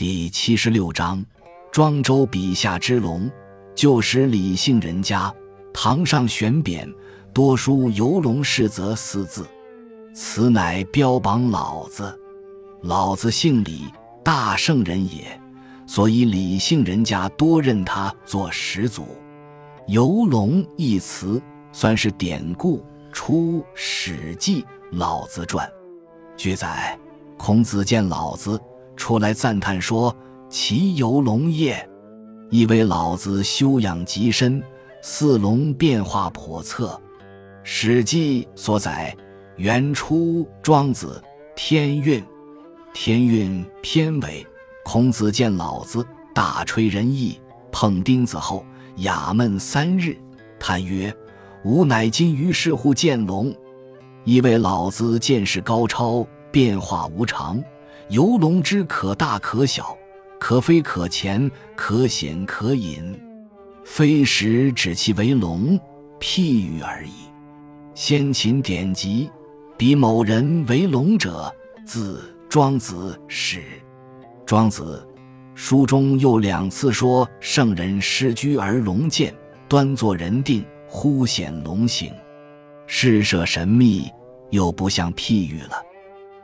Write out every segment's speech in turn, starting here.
第七十六章，庄周笔下之龙，旧时李姓人家，堂上悬匾，多书“游龙世则”四字，此乃标榜老子。老子姓李，大圣人也，所以李姓人家多认他做始祖。游龙一词算是典故，出《史记·老子传》。据载，孔子见老子。出来赞叹说：“其游龙也，意为老子修养极深，似龙变化叵测。”《史记》所载，元初《庄子·天运》，天运篇尾。孔子见老子大吹仁义，碰钉子后哑闷三日，叹曰：“吾乃今于是乎见龙，意为老子见识高超，变化无常。”游龙之可大可小，可飞可潜，可显可隐，非时指其为龙，譬喻而已。先秦典籍，比某人为龙者，自《庄子》始。庄子书中又两次说圣人失居而龙见，端坐人定，忽显龙形，事涉神秘，又不像譬喻了。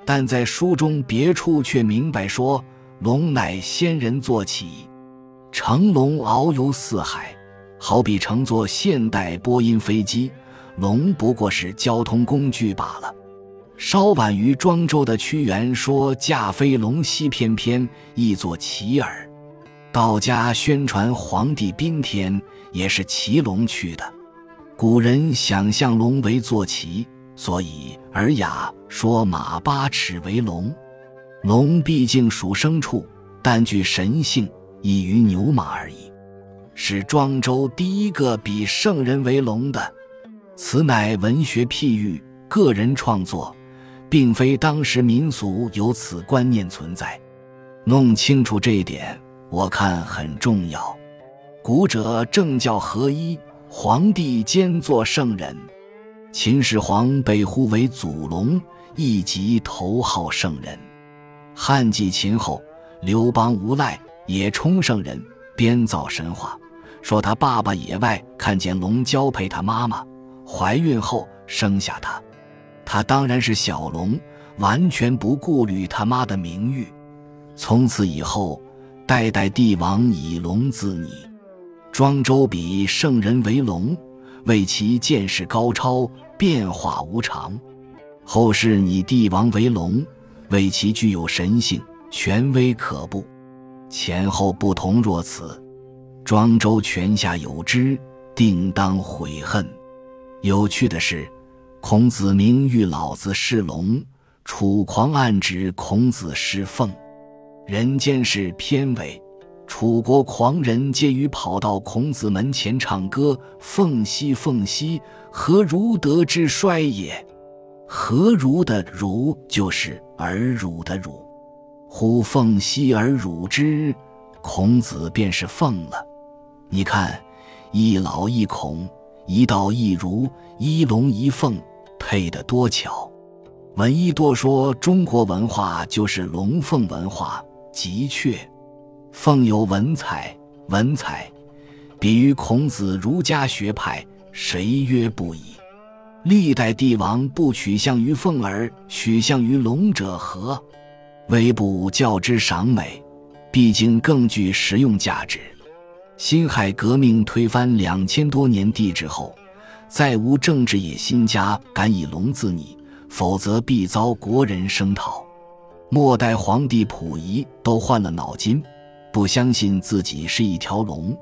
但在书中别处却明白说，龙乃仙人坐骑，乘龙遨游四海，好比乘坐现代波音飞机，龙不过是交通工具罢了。稍晚于庄周的屈原说：“驾飞龙兮翩翩，亦作骑耳。”道家宣传皇帝宾天，也是骑龙去的。古人想象龙为坐骑。所以，《尔雅》说马八尺为龙，龙毕竟属牲畜，但具神性，异于牛马而已。是庄周第一个比圣人为龙的，此乃文学譬喻，个人创作，并非当时民俗有此观念存在。弄清楚这一点，我看很重要。古者政教合一，皇帝兼作圣人。秦始皇被呼为祖龙，亦即头号圣人。汉继秦后，刘邦无赖也充圣人，编造神话，说他爸爸野外看见龙交配他妈妈，怀孕后生下他，他当然是小龙，完全不顾虑他妈的名誉。从此以后，代代帝王以龙自拟。庄周比圣人为龙，为其见识高超。变化无常，后世拟帝王为龙，为其具有神性，权威可怖。前后不同若此，庄周泉下有知，定当悔恨。有趣的是，孔子名誉老子是龙，楚狂暗指孔子是凤。人间事篇尾。楚国狂人皆于跑到孔子门前唱歌：“凤兮凤兮，何如得之衰也？”何如的如就是而汝的汝，呼凤兮而汝之，孔子便是凤了。你看，一老一孔，一道一儒，一龙一凤，配得多巧。闻一多说中国文化就是龙凤文化，的确。凤有文采，文采，比于孔子儒家学派，谁曰不已？历代帝王不取向于凤而取向于龙者何？微不较之赏美，毕竟更具实用价值。辛亥革命推翻两千多年帝制后，再无政治野心家敢以龙自拟，否则必遭国人声讨。末代皇帝溥仪都换了脑筋。不相信自己是一条龙，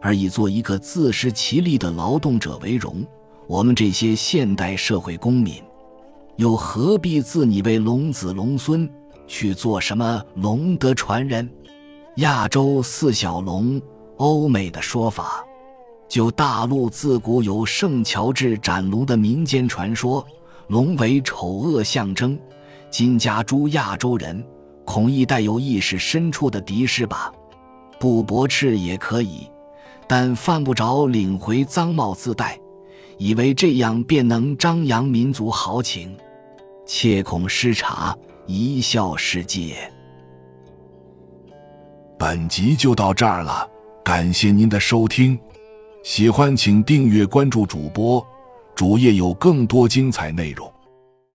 而以做一个自食其力的劳动者为荣。我们这些现代社会公民，又何必自拟为龙子龙孙，去做什么龙德传人？亚洲四小龙，欧美的说法。就大陆自古有圣乔治斩龙的民间传说，龙为丑恶象征。金家诸亚洲人。恐亦带有意识深处的敌视吧，不驳斥也可以，但犯不着领回脏帽自戴，以为这样便能张扬民族豪情，切恐失察，贻笑世界。本集就到这儿了，感谢您的收听，喜欢请订阅关注主播，主页有更多精彩内容。